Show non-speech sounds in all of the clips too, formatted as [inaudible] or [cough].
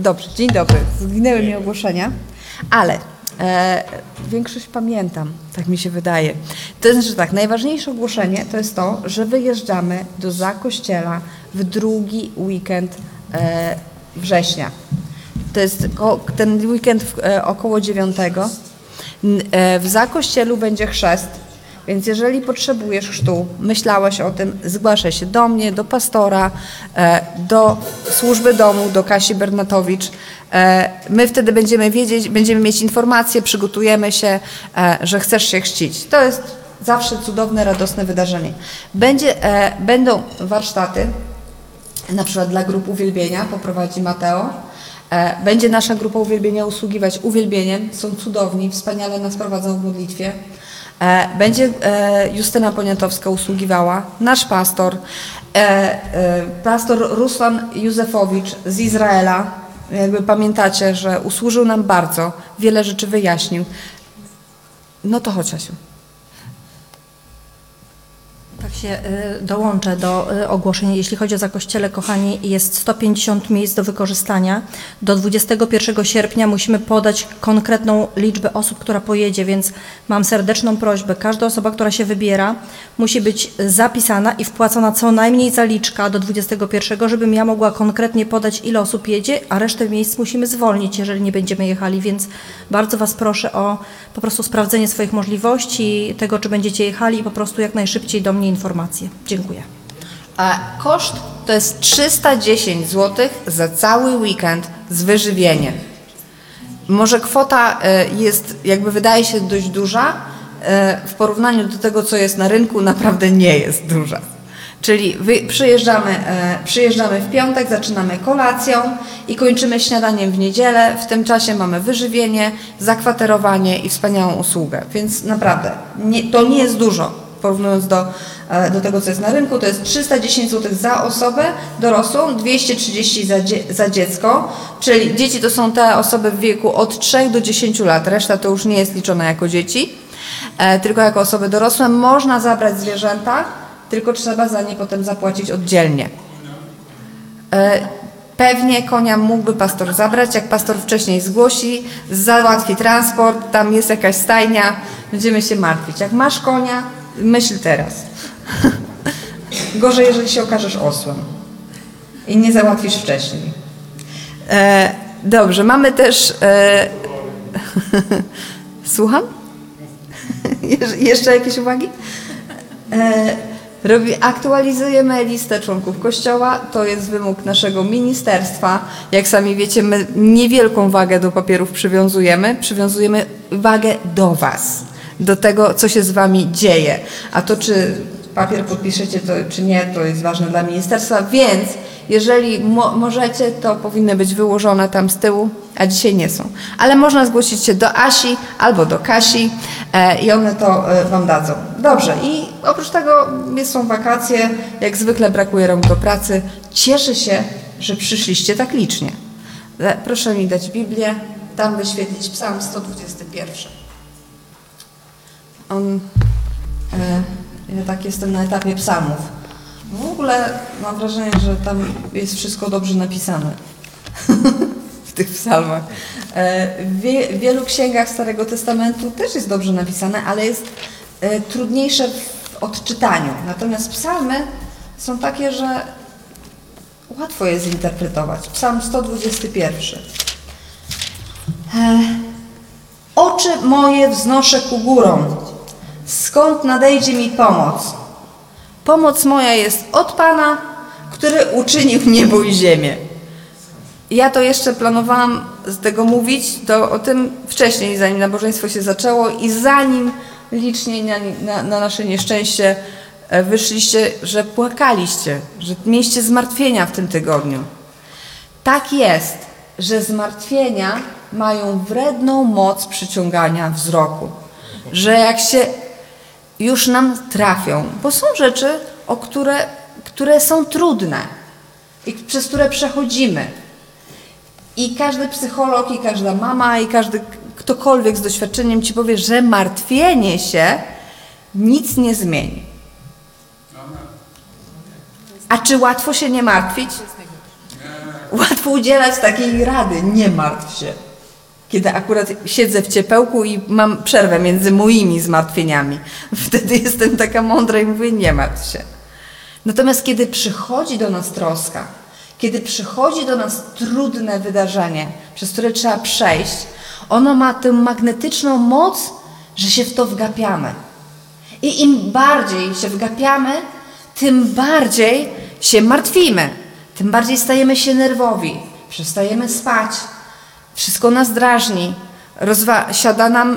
Dobrze, dzień dobry. Zginęły mi ogłoszenia, ale e, większość pamiętam, tak mi się wydaje. To znaczy tak, najważniejsze ogłoszenie to jest to, że wyjeżdżamy do Zakościela w drugi weekend e, września. To jest ten weekend w, e, około dziewiątego. N- e, W Zakościelu będzie chrzest, więc jeżeli potrzebujesz chrztu, myślałeś o tym, zgłaszaj się do mnie, do pastora, e, do służby domu, do Kasi Bernatowicz. E, My wtedy będziemy wiedzieć, będziemy mieć informacje, przygotujemy się, e, że chcesz się chrzcić. To jest zawsze cudowne, radosne wydarzenie. Będzie, będą warsztaty, na przykład dla grup uwielbienia poprowadzi Mateo. Będzie nasza grupa uwielbienia usługiwać uwielbieniem. Są cudowni, wspaniale nas prowadzą w modlitwie. E, Będzie e, Justyna Poniatowska usługiwała, nasz pastor, e, pastor Ruslan Józefowicz z Izraela. Jakby pamiętacie, że usłużył nam bardzo, wiele rzeczy wyjaśnił. No to chodź, Asiu. Tak się y, dołączę do y, ogłoszeń. Jeśli chodzi o zakościele, kochani, jest 150 miejsc do wykorzystania. Do 21 sierpnia musimy podać konkretną liczbę osób, która pojedzie, więc mam serdeczną prośbę. Każda osoba, która się wybiera, musi być zapisana i wpłacona co najmniej zaliczka do 21, żebym ja mogła konkretnie podać, ile osób jedzie, a resztę miejsc musimy zwolnić, jeżeli nie będziemy jechali, więc bardzo Was proszę o po prostu sprawdzenie swoich możliwości, tego, czy będziecie jechali i po prostu jak najszybciej do mnie informacje. Dziękuję. A koszt to jest 310 zł za cały weekend z wyżywieniem. Może kwota e, jest, jakby wydaje się dość duża, e, w porównaniu do tego, co jest na rynku, naprawdę nie jest duża. Czyli przyjeżdżamy, e, przyjeżdżamy w piątek, zaczynamy kolacją i kończymy śniadaniem w niedzielę. W tym czasie mamy wyżywienie, zakwaterowanie i wspaniałą usługę. Więc naprawdę, nie, to nie jest dużo porównując do, e, do tego, co jest na rynku, to jest 310 zł za osobę dorosłą, 230 za, dzie za dziecko, czyli dzieci to są te osoby w wieku od 3 do 10 lat, reszta to już nie jest liczona jako dzieci, e, tylko jako osoby dorosłe. Można zabrać zwierzęta, tylko trzeba za nie potem zapłacić oddzielnie. E, Pewnie konia mógłby pastor zabrać, jak pastor wcześniej zgłosi, załatwi transport, tam jest jakaś stajnia, będziemy się martwić. Jak masz konia, myśl teraz. [laughs] Gorzej, jeżeli się okażesz osłem i nie załatwisz wcześniej. E, dobrze, mamy też. E, [laughs] Słucham? [laughs] Jesz- Jeszcze jakieś uwagi? E, Robi, aktualizujemy listę członków Kościoła. To jest wymóg naszego ministerstwa. Jak sami wiecie, my niewielką wagę do papierów przywiązujemy. Przywiązujemy wagę do Was, do tego, co się z Wami dzieje. A to, czy papier podpiszecie, to, czy nie, to jest ważne dla ministerstwa. Więc jeżeli mo możecie, to powinny być wyłożone tam z tyłu, a dzisiaj nie są. Ale można zgłosić się do Asi albo do Kasi e, i one to e, Wam dadzą. Dobrze, i oprócz tego są wakacje, jak zwykle brakuje rąk do pracy. Cieszę się, że przyszliście tak licznie. Proszę mi dać Biblię, tam wyświetlić Psalm 121. On, e, ja tak jestem na etapie psalmów. W ogóle mam wrażenie, że tam jest wszystko dobrze napisane [laughs] w tych psalmach. E, W wie, w wielu księgach Starego Testamentu też jest dobrze napisane, ale jest e, trudniejsze w odczytaniu. Natomiast psalmy są takie, że łatwo je zinterpretować. Psalm 121. E, Oczy moje wznoszę ku górom. Skąd nadejdzie mi pomoc? Pomoc moja jest od Pana, który uczynił niebo i ziemię. Ja to jeszcze planowałam z tego mówić, to o tym wcześniej, zanim nabożeństwo się zaczęło i zanim licznie na, na, na nasze nieszczęście e, wyszliście, że płakaliście, że mieliście zmartwienia w tym tygodniu. Tak jest, że zmartwienia mają wredną moc przyciągania wzroku. Że jak się już nam trafią, bo są rzeczy, o które, które są trudne i przez które przechodzimy. I każdy psycholog, i każda mama, i każdy ktokolwiek z doświadczeniem ci powie, że martwienie się nic nie zmieni. A czy łatwo się nie martwić? Łatwo udzielać takiej rady, nie martw się. Kiedy akurat siedzę w ciepełku i mam przerwę między moimi zmartwieniami. [laughs] Wtedy jestem taka mądra i mówię, nie martw się. Natomiast kiedy przychodzi do nas troska, kiedy przychodzi do nas trudne wydarzenie, przez które trzeba przejść, ono ma tę magnetyczną moc, że się w to wgapiamy. I im bardziej się wgapiamy, tym bardziej się martwimy, tym bardziej stajemy się nerwowi, przestajemy spać, wszystko nas drażni, rozwa- siada nam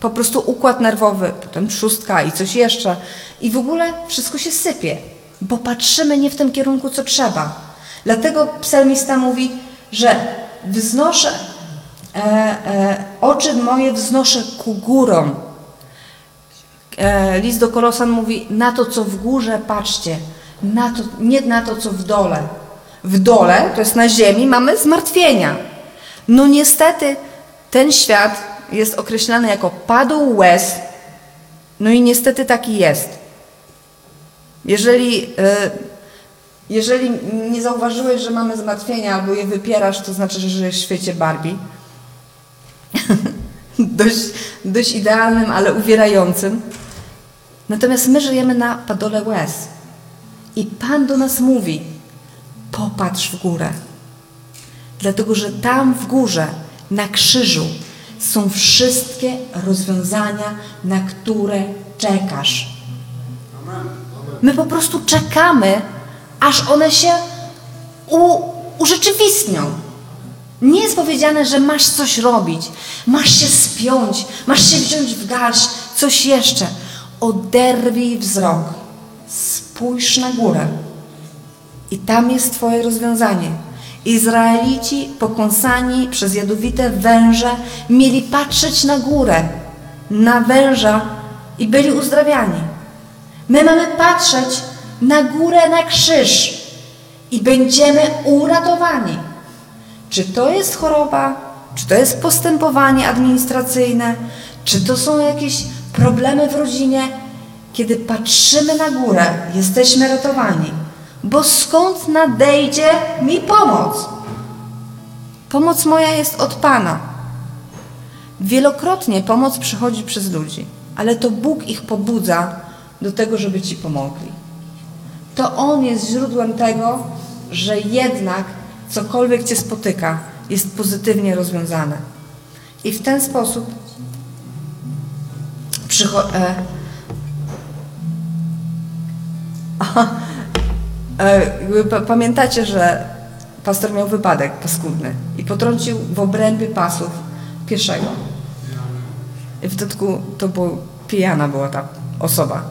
po prostu układ nerwowy, potem trzustka i coś jeszcze. I w ogóle wszystko się sypie, bo patrzymy nie w tym kierunku, co trzeba. Dlatego psalmista mówi, że wznoszę, e, e, oczy moje wznoszę ku górom. E, list do Kolosan mówi, na to, co w górze patrzcie, na to, nie na to, co w dole. W dole, to jest na ziemi, mamy zmartwienia. No niestety ten świat jest określany jako padł łez, no i niestety taki jest. Jeżeli, e, jeżeli nie zauważyłeś, że mamy zmartwienia albo je wypierasz, to znaczy, że żyjesz w świecie Barbie. [laughs] dość, dość idealnym, ale uwierającym. Natomiast my żyjemy na padole łez. I Pan do nas mówi, popatrz w górę. Dlatego, że tam w górze, na krzyżu, są wszystkie rozwiązania, na które czekasz. My po prostu czekamy, aż one się u, urzeczywistnią. Nie jest powiedziane, że masz coś robić, masz się spiąć, masz się wziąć w garść, coś jeszcze. Oderwij wzrok, spójrz na górę i tam jest Twoje rozwiązanie. Izraelici pokąsani przez jadowite węże mieli patrzeć na górę, na węża i byli uzdrawiani. My mamy patrzeć na górę, na krzyż i będziemy uratowani. Czy to jest choroba, czy to jest postępowanie administracyjne, czy to są jakieś problemy w rodzinie? Kiedy patrzymy na górę, jesteśmy ratowani. Bo skąd nadejdzie mi pomoc? Pomoc moja jest od Pana. Wielokrotnie pomoc przychodzi przez ludzi, ale to Bóg ich pobudza do tego, żeby ci pomogli. To On jest źródłem tego, że jednak cokolwiek cię spotyka, jest pozytywnie rozwiązane. I w ten sposób przycho- e, [laughs] Aha, pamiętacie, że pastor miał wypadek paskudny i potrącił w obrębie pasów pieszego. I w dodatku to było, pijana była ta osoba.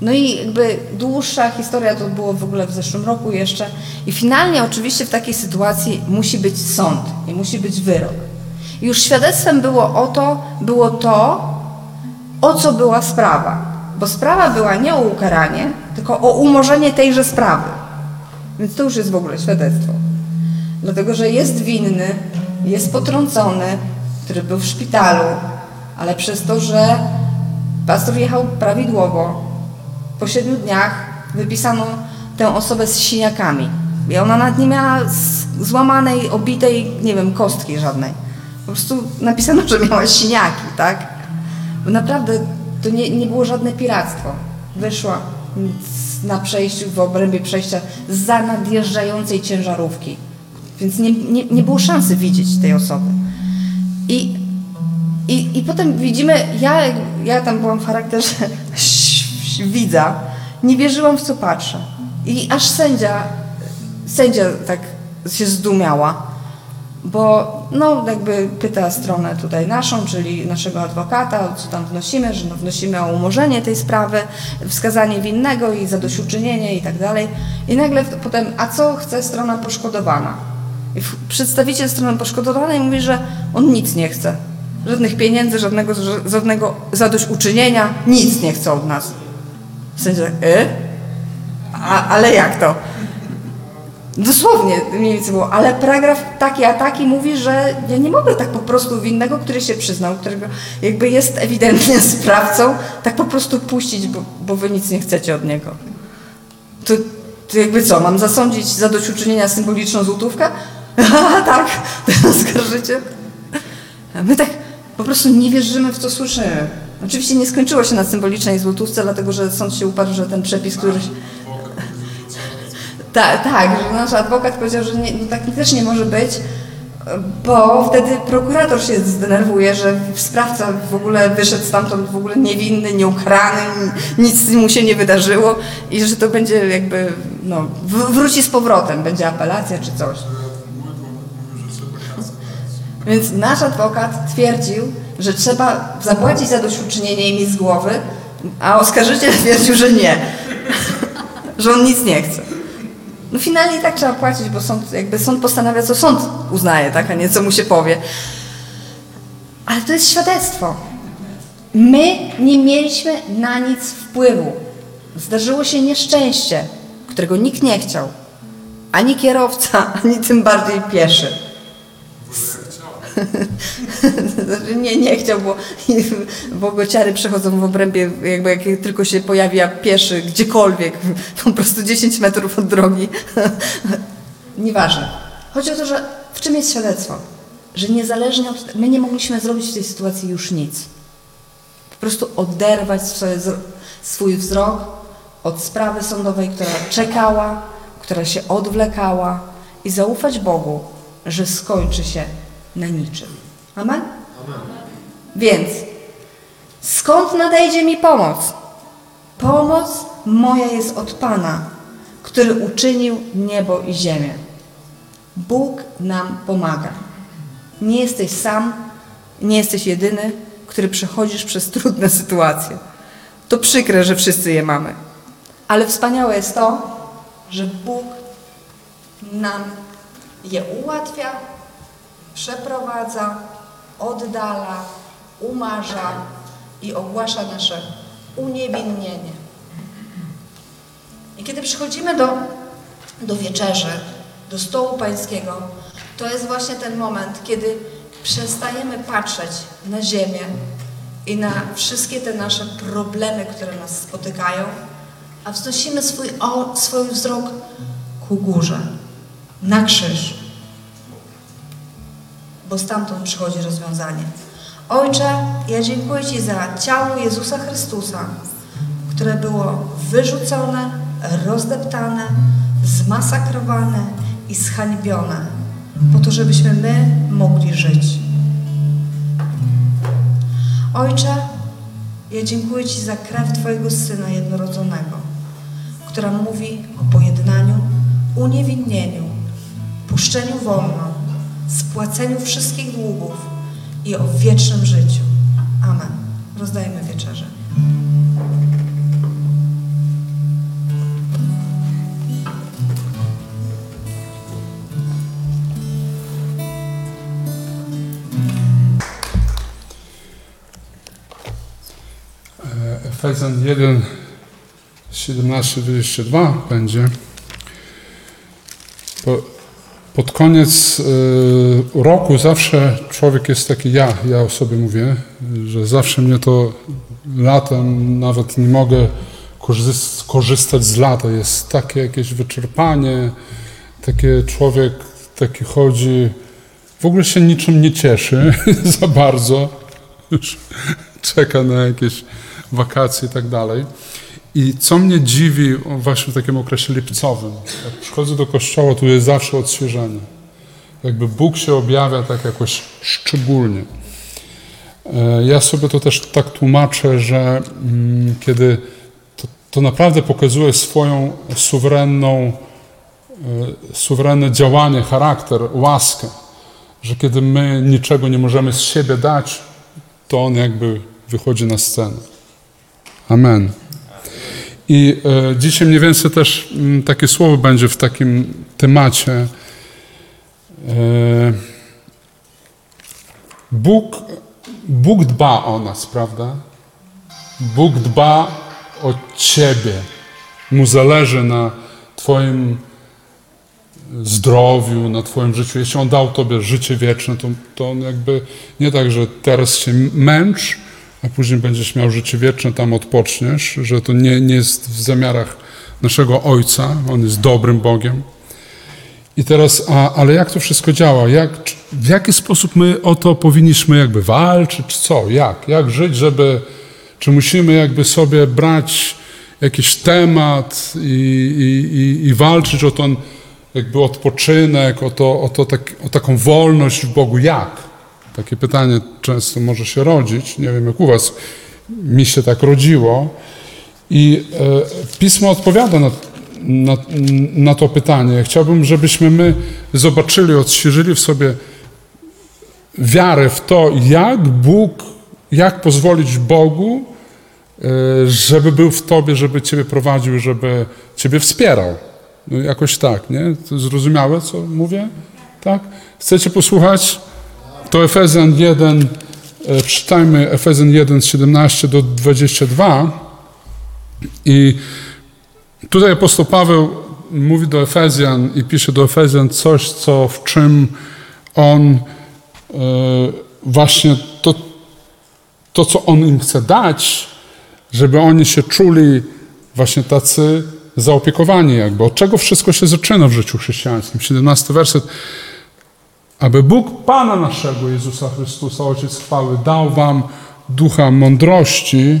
No i jakby dłuższa historia to było w ogóle w zeszłym roku jeszcze. I finalnie oczywiście w takiej sytuacji musi być sąd i musi być wyrok. I już świadectwem było o to, było to, o co była sprawa. Bo sprawa była nie o ukaranie, tylko o umorzenie tejże sprawy. Więc to już jest w ogóle świadectwo. Dlatego, że jest winny, jest potrącony, który był w szpitalu, ale przez to, że pastor jechał prawidłowo, po siedmiu dniach wypisano tę osobę z siniakami. I ona nawet nie miała złamanej, obitej, nie wiem, kostki żadnej. Po prostu napisano, że miała siniaki, tak? Bo naprawdę to nie, nie było żadne piractwo. Wyszła na przejściu, w obrębie przejścia za nadjeżdżającej ciężarówki. Więc nie, nie, nie było szansy widzieć tej osoby. I, i, i potem widzimy, ja, ja tam byłam w charakterze [laughs] widza, nie wierzyłam w co patrzę. I aż sędzia, sędzia tak się zdumiała, bo no jakby pyta stronę tutaj naszą, czyli naszego adwokata, co tam wnosimy, że no wnosimy o umorzenie tej sprawy, wskazanie winnego i zadośćuczynienie i tak dalej. I nagle w- potem, a co chce strona poszkodowana? I w- przedstawiciel strony poszkodowanej mówi, że on nic nie chce. Żadnych pieniędzy, żadnego, żadnego zadośćuczynienia, nic nie chce od nas. Sędzia, y? A, ale jak to? Dosłownie mniej więcej było, ale paragraf taki a taki mówi, że ja nie mogę tak po prostu winnego, który się przyznał, którego jakby jest ewidentnie [laughs] sprawcą, tak po prostu puścić, bo, bo wy nic nie chcecie od niego. To, to jakby co, mam zasądzić zadośćuczynienia symboliczną złotówkę? [laughs] Tak, [laughs] oskarżycie. A my tak po prostu nie wierzymy w co słyszymy. Oczywiście nie skończyło się na symbolicznej złotówce, dlatego że sąd się uparł, że ten przepis, który... Tak, tak, że nasz adwokat powiedział, że nie, no tak też nie może być, bo wtedy prokurator się zdenerwuje, że sprawca w ogóle wyszedł stamtąd w ogóle niewinny, nieukarany, nic mu się nie wydarzyło i że to będzie jakby, no, wr- wróci z powrotem, będzie apelacja czy coś. Więc nasz adwokat twierdził, że trzeba zapłacić zadośćuczynienie i mieć z głowy, a oskarżyciel twierdził, że nie. że on nic nie chce. No finalnie i tak trzeba płacić, bo sąd, jakby sąd postanawia, co sąd uznaje, tak, a nie co mu się powie. Ale to jest świadectwo. My nie mieliśmy na nic wpływu. Zdarzyło się nieszczęście, którego nikt nie chciał. Ani kierowca, [laughs] ani tym bardziej pieszy. [laughs] Znaczy nie, nie chciał, bo, bo gociary przechodzą w obrębie, jakby jak tylko się pojawia pieszy gdziekolwiek, [laughs] po prostu 10 metrów od drogi. [laughs] Nieważne. Chodzi o to, że w czym jest świadectwo? Że niezależnie od... My nie mogliśmy zrobić w tej sytuacji już nic. Po prostu oderwać swój wzrok od sprawy sądowej, która czekała, która się odwlekała i zaufać Bogu, że skończy się na niczym. Amen? Więc skąd nadejdzie mi pomoc? Pomoc moja jest od Pana, który uczynił niebo i ziemię. Bóg nam pomaga. Nie jesteś sam, nie jesteś jedyny, który przechodzisz przez trudne sytuacje. To przykre, że wszyscy je mamy. Ale wspaniałe jest to, że Bóg nam je ułatwia, przeprowadza, oddala, umarza i ogłasza nasze uniewinnienie. I kiedy przychodzimy do, do wieczerzy, do stołu pańskiego, to jest właśnie ten moment, kiedy przestajemy patrzeć na ziemię i na wszystkie te nasze problemy, które nas spotykają, a wznosimy swój, o, swój wzrok ku górze, na krzyż, bo stamtąd przychodzi rozwiązanie. Ojcze, ja dziękuję Ci za ciało Jezusa Chrystusa, które było wyrzucone, rozdeptane, zmasakrowane i zhańbione, po to, żebyśmy my mogli żyć. Ojcze, ja dziękuję Ci za krew Twojego Syna jednorodzonego, która mówi o pojednaniu, uniewinnieniu, puszczeniu wolno, spłaceniu wszystkich długów i o wiecznym życiu. Amen. Rozdajemy wieczerzę. Efezjan 1, 17-22 będzie. Po, pod koniec y, roku zawsze człowiek jest taki ja, ja o sobie mówię, że zawsze mnie to latem nawet nie mogę korzys- korzystać z lata. Jest takie jakieś wyczerpanie, takie człowiek taki chodzi, w ogóle się niczym nie cieszy [laughs] za bardzo. [laughs] Czeka na jakieś wakacje i tak dalej. I co mnie dziwi właśnie w takim okresie lipcowym, jak przychodzę do kościoła, tu jest zawsze odświeżenie. Jakby Bóg się objawia tak jakoś szczególnie. E, Ja sobie to też tak tłumaczę, że mm, kiedy to, to naprawdę pokazuje swoją suwerenną, e, suwerenne działanie, charakter, łaskę, że kiedy my niczego nie możemy z siebie dać, to On jakby wychodzi na scenę. Amen. I e, dzisiaj mniej więcej też m, takie słowo będzie w takim temacie. E, Bóg, Bóg dba o nas, prawda? Bóg dba o Ciebie. Mu zależy na Twoim zdrowiu, na Twoim życiu. Jeśli On dał Tobie życie wieczne, to, to On jakby nie tak, że teraz się męcz, a później będziesz miał życie wieczne, tam odpoczniesz, że to nie, nie jest w zamiarach naszego Ojca, On jest dobrym Bogiem. I teraz, a, ale jak to wszystko działa? Jak, w jaki sposób my o to powinniśmy jakby walczyć? Czy co? Jak? Jak żyć, żeby... Czy musimy jakby sobie brać jakiś temat i, i, i, i walczyć o ten jakby odpoczynek, o, to, o, to tak, o taką wolność w Bogu? Jak? Takie pytanie często może się rodzić. Nie wiem jak u was. Mi się tak rodziło. I e, Pismo odpowiada na, na, na to pytanie. Chciałbym, żebyśmy my zobaczyli, odświeżyli w sobie wiarę w to, jak Bóg, jak pozwolić Bogu, e, żeby był w Tobie, żeby Ciebie prowadził, żeby Ciebie wspierał. No jakoś tak, nie? To zrozumiałe, co mówię? Tak? Chcecie posłuchać? To Efezjan 1, e, przeczytajmy Efezjan 1, z 17 do 22. I tutaj apostoł Paweł mówi do Efezjan i pisze do Efezjan coś, co w czym on e, właśnie to, to, co on im chce dać, żeby oni się czuli właśnie tacy zaopiekowani jakby. Od czego wszystko się zaczyna w życiu chrześcijańskim? 17 werset. Aby Bóg Pana naszego Jezusa Chrystusa, Ojciec chwały, dał wam ducha mądrości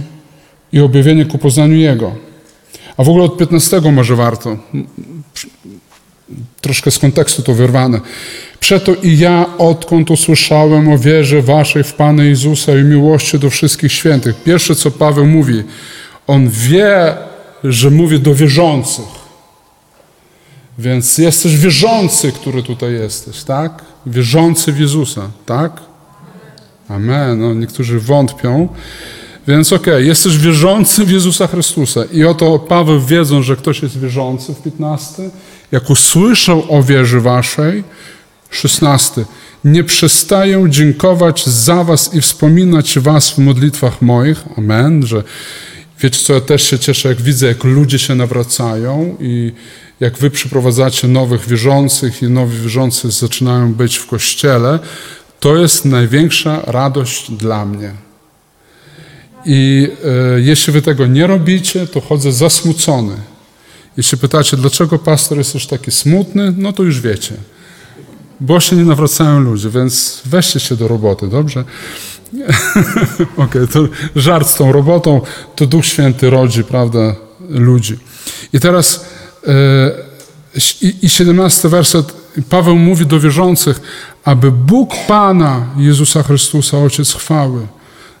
i objawienie ku poznaniu Jego. A w ogóle od 15 może warto. Troszkę z kontekstu to wyrwane. Przeto i ja, odkąd usłyszałem o wierze waszej w Pana Jezusa i miłości do wszystkich świętych. Pierwsze, co Paweł mówi, on wie, że mówi do wierzących. Więc jesteś wierzący, który tutaj jesteś, tak? Wierzący w Jezusa, tak? Amen. No, niektórzy wątpią. Więc okej, jesteś wierzący w Jezusa Chrystusa. I oto Paweł, wiedząc, że ktoś jest wierzący w 15, jak usłyszał o wierze waszej, 16, nie przestaję dziękować za was i wspominać was w modlitwach moich. Amen. Że wiecie co, ja też się cieszę, jak widzę, jak ludzie się nawracają i jak wy przyprowadzacie nowych wierzących i nowi wierzący zaczynają być w kościele, to jest największa radość dla mnie. I e, jeśli wy tego nie robicie, to chodzę zasmucony. Jeśli pytacie, dlaczego pastor jesteś taki smutny, no to już wiecie. Bo się nie nawracają ludzie, więc weźcie się do roboty, dobrze? [laughs] Okej, to żart z tą robotą, to Duch Święty rodzi, prawda, ludzi. I teraz i, i 17 werset, Paweł mówi do wierzących, aby Bóg Pana Jezusa Chrystusa, Ojciec chwały,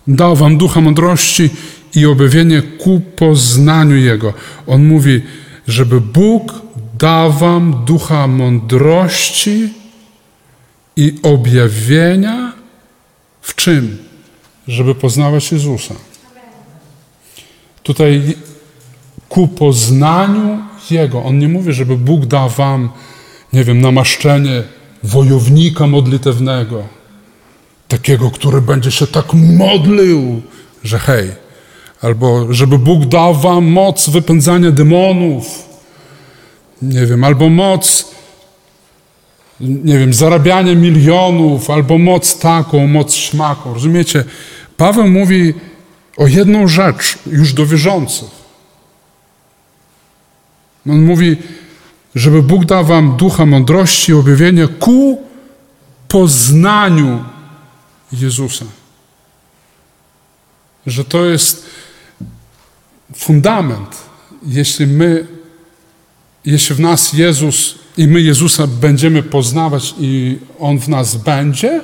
dał wam ducha mądrości i objawienie ku poznaniu Jego. On mówi, żeby Bóg dał wam ducha mądrości i objawienia w czym? Żeby poznawać Jezusa. Tutaj ku poznaniu On nie mówi, żeby Bóg dał wam, nie wiem, namaszczenie wojownika modlitewnego. Takiego, który będzie się tak modlił, że hej. Albo żeby Bóg dał wam moc wypędzania demonów. Nie wiem, albo moc nie wiem, zarabianie milionów, albo moc taką, moc śmaką. Rozumiecie? Paweł mówi o jedną rzecz już do wierzących. On mówi, żeby Bóg dał wam ducha mądrości i objawienia ku poznaniu Jezusa. Że to jest fundament. Jeśli my, jeśli w nas Jezus i my Jezusa będziemy poznawać i On w nas będzie,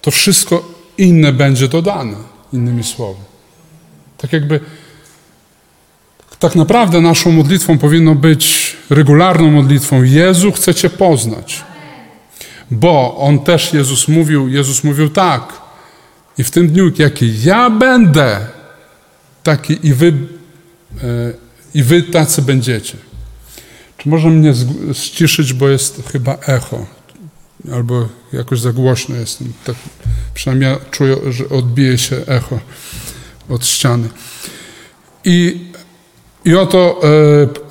to wszystko inne będzie dodane, innymi słowy. Tak jakby, tak naprawdę naszą modlitwą powinno być regularną modlitwą. Jezu, chcę Cię poznać. Bo On też, Jezus mówił, Jezus mówił tak. I w tym dniu, jaki ja będę, taki i wy, e, i wy tacy będziecie. Czy może mnie ściszyć, bo jest chyba echo, albo jakoś za głośno jestem. Tak, przynajmniej ja czuję, że odbije się echo od ściany. I, i oto e,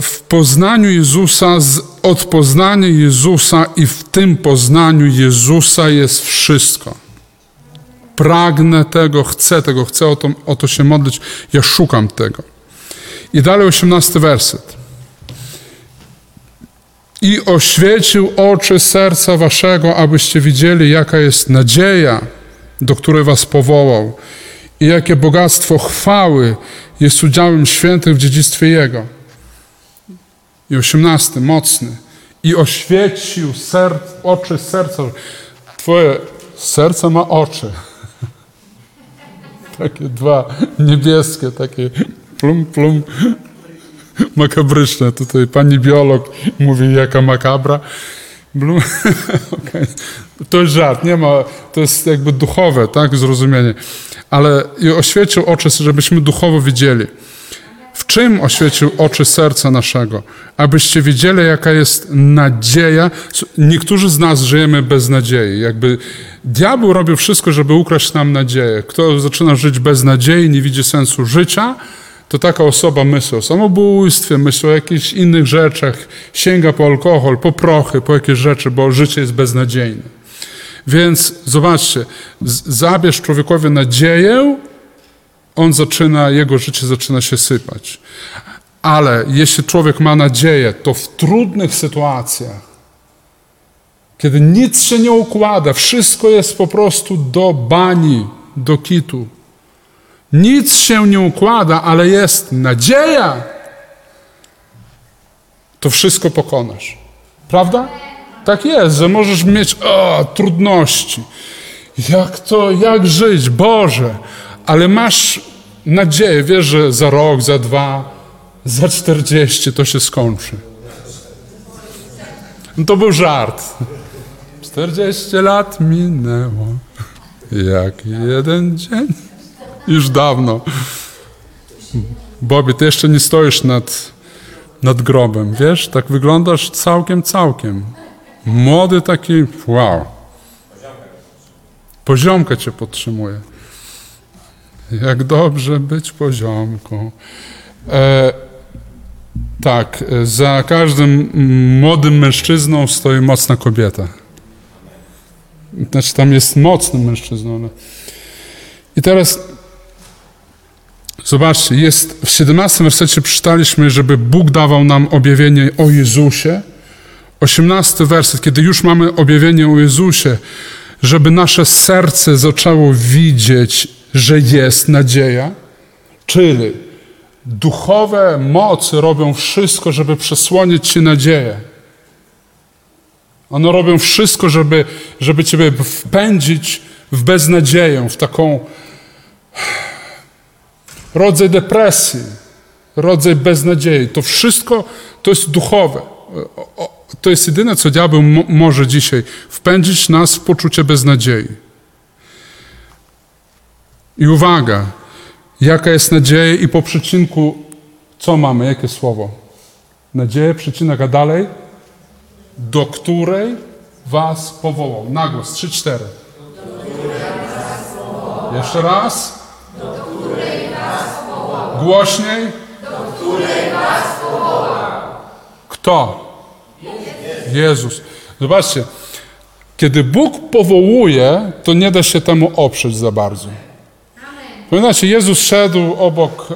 w poznaniu Jezusa, od poznania Jezusa i w tym poznaniu Jezusa jest wszystko. Pragnę tego, chcę tego, chcę o to, o to się modlić, ja szukam tego. I dalej osiemnasty werset. i oświecił oczy serca waszego, abyście widzieli, jaka jest nadzieja, do której was powołał i jakie bogactwo chwały jest udziałem świętych w dziedzictwie Jego. I osiemnasty, mocny. I oświecił ser, oczy serca. Twoje serce ma oczy. [laughs] Takie dwa niebieskie, takie plum, plum, makabryczne. Tutaj pani biolog mówi, jaka makabra. Blum. [laughs] okay. To jest żart, nie ma, to jest jakby duchowe, tak, zrozumienie. Ale oświecił oczy, żebyśmy duchowo widzieli. W czym oświecił oczy serca naszego? Abyście wiedzieli, jaka jest nadzieja. Niektórzy z nas żyjemy bez nadziei. Jakby diabeł robił wszystko, żeby ukraść nam nadzieję. Kto zaczyna żyć bez nadziei, nie widzi sensu życia, to taka osoba myśli o samobójstwie, myśli o jakichś innych rzeczach, sięga po alkohol, po prochy, po jakieś rzeczy, bo życie jest beznadziejne. Więc zobaczcie, zabierz człowiekowi nadzieję, on zaczyna, jego życie zaczyna się sypać. Ale jeśli człowiek ma nadzieję, to w trudnych sytuacjach, kiedy nic się nie układa, wszystko jest po prostu do bani, do kitu. Nic się nie układa, ale jest nadzieja, to wszystko pokonasz. Prawda? Tak jest, że możesz mieć o, trudności. Jak to, jak żyć, Boże, ale masz nadzieję, wiesz, że za rok, za dwa, za czterdzieści to się skończy. No to był żart. Czterdzieści lat minęło, jak jeden dzień. Już dawno. Bobby, ty jeszcze nie stoisz nad, nad grobem, wiesz? Tak wyglądasz całkiem, całkiem. Młody taki, wow. Poziomka cię podtrzymuje. Jak dobrze być poziomką. E, tak, za każdym młodym mężczyzną stoi mocna kobieta. Znaczy tam jest mocnym mężczyzną. Ale... I teraz zobaczcie, jest w 17 wersecie przeczytaliśmy, żeby Bóg dawał nam objawienie o Jezusie. 18 werset, kiedy już mamy objawienie o Jezusie, żeby nasze serce zaczęło widzieć, że jest nadzieja, czyli duchowe mocy robią wszystko, żeby przesłonić Ci nadzieję. One robią wszystko, żeby, żeby Ciebie wpędzić w beznadzieję, w taką rodzaj depresji, rodzaj beznadziei. To wszystko to jest duchowe. To jest jedyne, co diabeł może dzisiaj wpędzić nas w poczucie beznadziei. I uwaga, jaka jest nadzieja i po przecinku co mamy, jakie słowo? Nadzieję, przecinek, a dalej? Do której was powołał. Nagłos, trzy, cztery. Jeszcze raz. Do której was powołał. Głośniej. Do której was powołał. Kto? Jezus. Zobaczcie, kiedy Bóg powołuje, to nie da się temu oprzeć za bardzo. Pamiętacie, Jezus szedł obok e,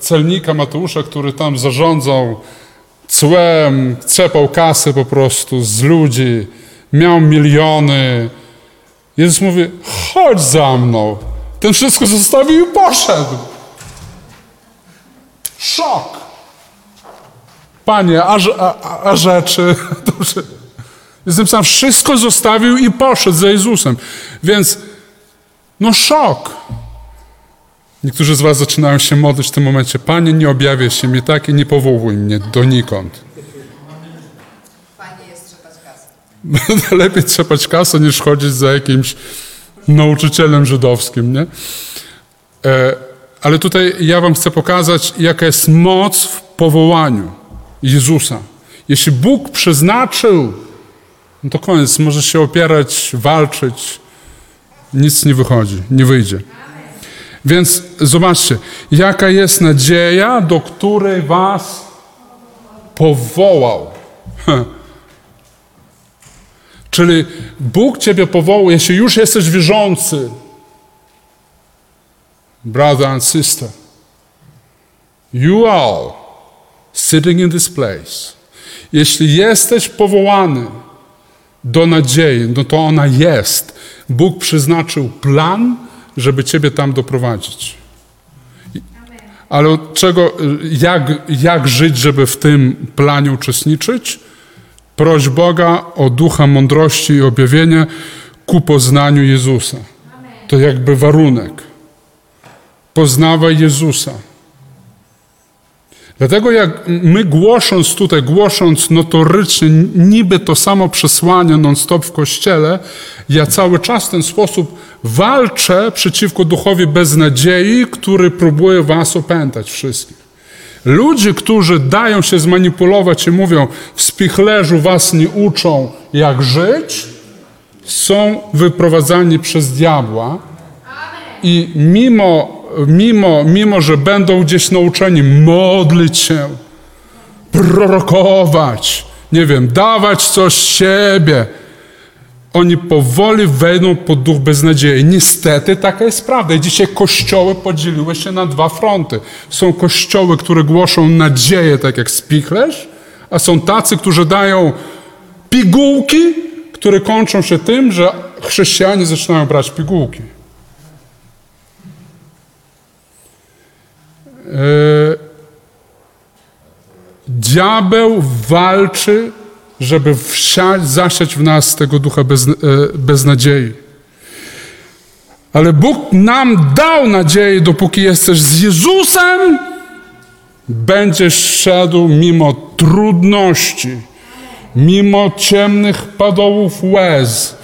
celnika Mateusza, który tam zarządzał cłem, trzepał kasy po prostu z ludzi, miał miliony. Jezus mówi, chodź za mną. Ten wszystko zostawił i poszedł. Szok. Panie, a, a, a rzeczy... [laughs] Dobrze. Jestem sam wszystko zostawił i poszedł za Jezusem. Więc, no szok. Niektórzy z was zaczynają się modlić w tym momencie. Panie, nie objawiaj się mi tak i nie powołuj mnie donikąd. Fajnie jest trzepać kasę. [laughs] Lepiej trzepać kasę niż chodzić za jakimś nauczycielem żydowskim, nie? E, ale tutaj ja wam chcę pokazać, jaka jest moc w powołaniu Jezusa. Jeśli Bóg przeznaczył, no to koniec, możesz się opierać, walczyć, nic nie wychodzi, nie wyjdzie. Więc zobaczcie, jaka jest nadzieja, do której was powołał. [laughs] Czyli Bóg ciebie powołał, jeśli już jesteś wierzący, brother and sister, you all sitting in this place. Jeśli jesteś powołany do nadziei, no to ona jest. Bóg przeznaczył plan, żeby Ciebie tam doprowadzić. Ale od czego, jak, jak żyć, żeby w tym planie uczestniczyć? Proś Boga o ducha mądrości i objawienia ku poznaniu Jezusa. To jakby warunek. Poznawaj Jezusa. Dlatego jak my głosząc tutaj, głosząc notorycznie niby to samo przesłanie non-stop w Kościele, ja cały czas w ten sposób walczę przeciwko duchowi beznadziei, który próbuje was opętać wszystkich. Ludzie, którzy dają się zmanipulować i mówią, w spichlerzu was nie uczą, jak żyć, są wyprowadzani przez diabła i mimo, mimo, mimo, że będą gdzieś nauczeni modlić się, prorokować, nie wiem, dawać coś siebie, oni powoli wejdą pod duch beznadziei. Niestety taka jest prawda. I dzisiaj kościoły podzieliły się na dwa fronty. Są kościoły, które głoszą nadzieję, tak jak spichlerz, a są tacy, którzy dają pigułki, które kończą się tym, że chrześcijanie zaczynają brać pigułki. Diabeł walczy, żeby wsiać, zasiać w nas tego ducha bez, e, beznadziei. Ale Bóg nam dał nadzieję, dopóki jesteś z Jezusem, będziesz szedł mimo trudności, mimo ciemnych padołów łez,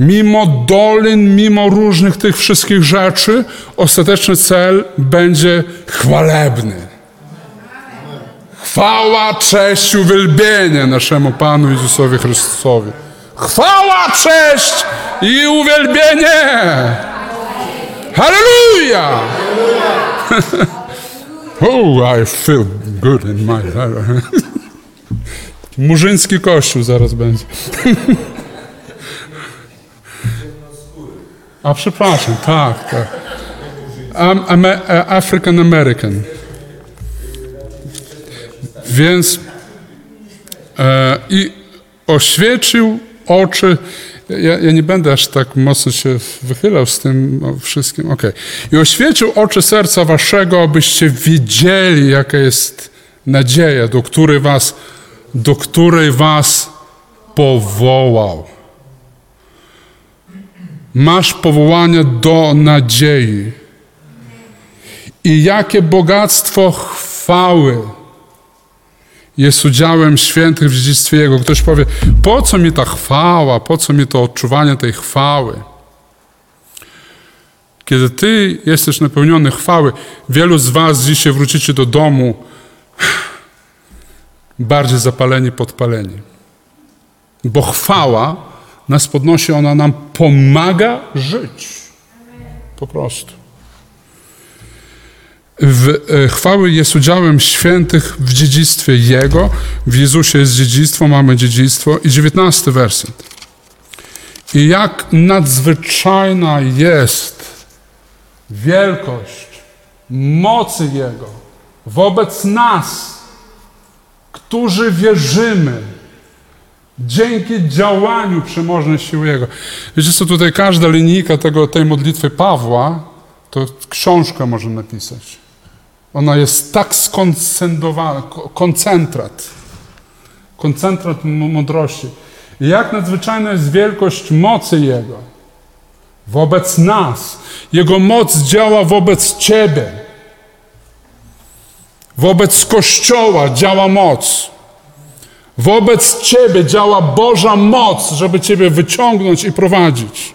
mimo dolin, mimo różnych tych wszystkich rzeczy, ostateczny cel będzie chwalebny. Chwała, cześć, uwielbienie naszemu Panu Jezusowi Chrystusowi. Chwała, cześć i uwielbienie! Hallelujah! [laughs] oh, I feel good in my heart. [laughs] Murzyński kościół zaraz będzie. [laughs] A przepraszam, tak, tak. A African American. Więc e, i oświecił oczy. Ja, ja, nie będę aż tak mocno się wychylał z tym wszystkim. Okay. I oświecił oczy serca waszego, abyście wiedzieli, jaka jest nadzieja, do której was, do której was powołał. Masz powołanie do nadziei. I jakie bogactwo chwały jest udziałem świętych w dziedzictwie Jego. Ktoś powie, po co mi ta chwała, po co mi to odczuwanie tej chwały? Kiedy Ty jesteś napełniony chwały, wielu z Was dzisiaj wrócicie do domu bardziej zapaleni, podpaleni. Bo chwała nas podnosi, ona nam pomaga żyć. Po prostu w, e, chwały jest udziałem świętych w dziedzictwie Jego. W Jezusie jest dziedzictwo, mamy dziedzictwo. I dziewiętnasty werset. I jak nadzwyczajna jest wielkość mocy Jego wobec nas, którzy wierzymy dzięki działaniu przemożnej siły Jego. Wiecie co, tutaj każda linijka tego, tej modlitwy Pawła, to książkę może napisać. Ona jest tak skoncentrowana, koncentrat, koncentrat mądrości. Jak nadzwyczajna jest wielkość mocy Jego wobec nas. Jego moc działa wobec Ciebie. Wobec Kościoła działa moc. Wobec Ciebie działa Boża moc, żeby Ciebie wyciągnąć i prowadzić.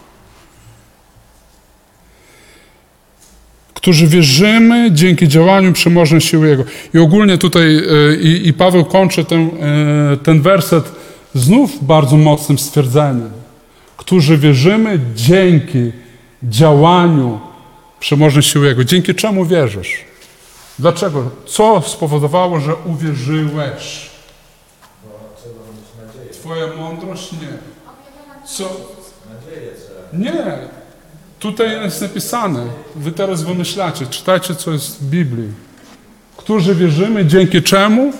którzy wierzymy dzięki działaniu przemożnej siły Jego. I ogólnie tutaj e, i, i Paweł kończy ten, ten werset znów bardzo mocnym stwierdzeniem. Którzy wierzymy dzięki działaniu przemożnej siły Jego. Dzięki czemu wierzysz? Dlaczego? Co spowodowało, że uwierzyłeś? Twoja mądrość? Nie. Co? Nie. Tutaj jest napisane, wy teraz wymyślacie, czytajcie, co jest w Biblii. Którzy wierzymy dzięki czemu?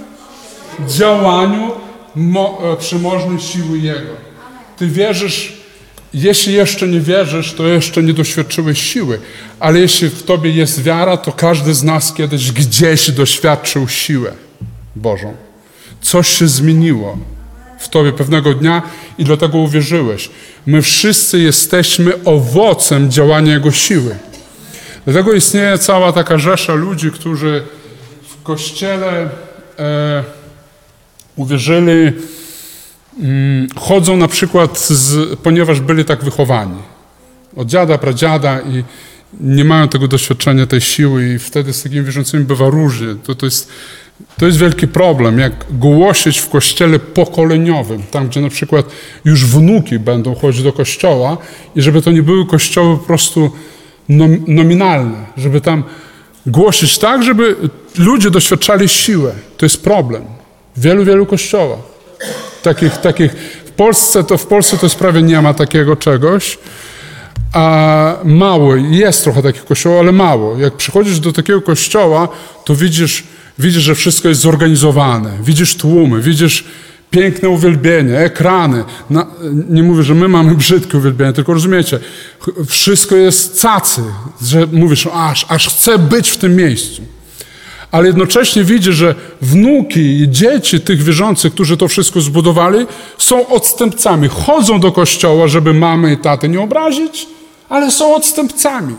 Działaniu mo, e, przymożnej siły Jego. Ty wierzysz, jeśli jeszcze nie wierzysz, to jeszcze nie doświadczyłeś siły, ale jeśli w Tobie jest wiara, to każdy z nas kiedyś gdzieś doświadczył siłę Bożą. Coś się zmieniło w Tobie pewnego dnia i dlatego uwierzyłeś. My wszyscy jesteśmy owocem działania Jego siły. Dlatego istnieje cała taka rzesza ludzi, którzy w Kościele e, uwierzyli, mm, chodzą na przykład, z, ponieważ byli tak wychowani. Od dziada, pradziada i nie mają tego doświadczenia, tej siły i wtedy z takimi wierzącymi bywa różnie. To, to, jest, to jest wielki problem, jak głosić w kościele pokoleniowym, tam gdzie na przykład już wnuki będą chodzić do kościoła i żeby to nie były kościoły po prostu nom, nominalne, żeby tam głosić tak, żeby ludzie doświadczali siłę. To jest problem w wielu, wielu kościołach. Takich, takich w Polsce to w Polsce to prawie nie ma takiego czegoś. A mało, jest trochę takich kościołów, ale mało. Jak przychodzisz do takiego kościoła, to widzisz, widzisz, że wszystko jest zorganizowane. Widzisz tłumy, widzisz piękne uwielbienie, ekrany. Na, nie mówię, że my mamy brzydkie uwielbienie, tylko rozumiecie, wszystko jest cacy, że mówisz, aż, aż chcę być w tym miejscu. Ale jednocześnie widzisz, że wnuki i dzieci tych wierzących, którzy to wszystko zbudowali, są odstępcami. Chodzą do kościoła, żeby mamy i taty nie obrazić, ale są odstępcami.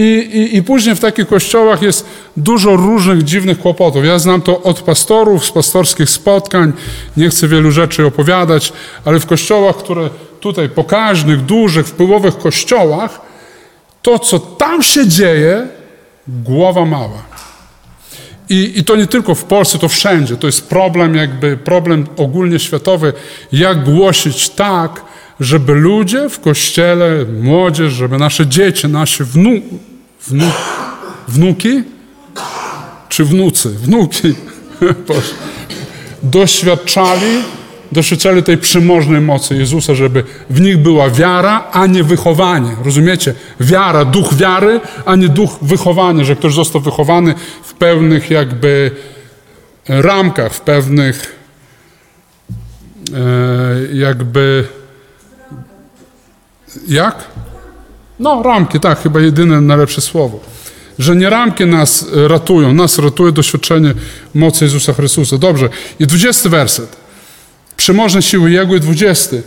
I, i, I później w takich kościołach jest dużo różnych dziwnych kłopotów. Ja znam to od pastorów, z pastorskich spotkań. Nie chcę wielu rzeczy opowiadać, ale w kościołach, które tutaj pokaźnych, dużych, wpływowych kościołach, to co tam się dzieje, głowa mała. I, I to nie tylko w Polsce, to wszędzie. To jest problem, jakby problem ogólnie światowy, jak głosić tak, żeby ludzie w kościele, młodzież, żeby nasze dzieci, nasze wnu, wnu, wnuki, czy wnucy, wnuki, [laughs] doświadczali, doświadczali tej przymożnej mocy Jezusa, żeby w nich była wiara, a nie wychowanie. Rozumiecie? Wiara, duch wiary, a nie duch wychowania, że ktoś został wychowany w pewnych jakby ramkach, w pewnych e, jakby jak? No, ramki, tak, chyba jedyne najlepsze słowo. Że nie ramki nas ratują, nas ratuje doświadczenie mocy Jezusa Chrystusa. Dobrze. I dwudziesty werset. Przemożne siły Jego i dwudziesty.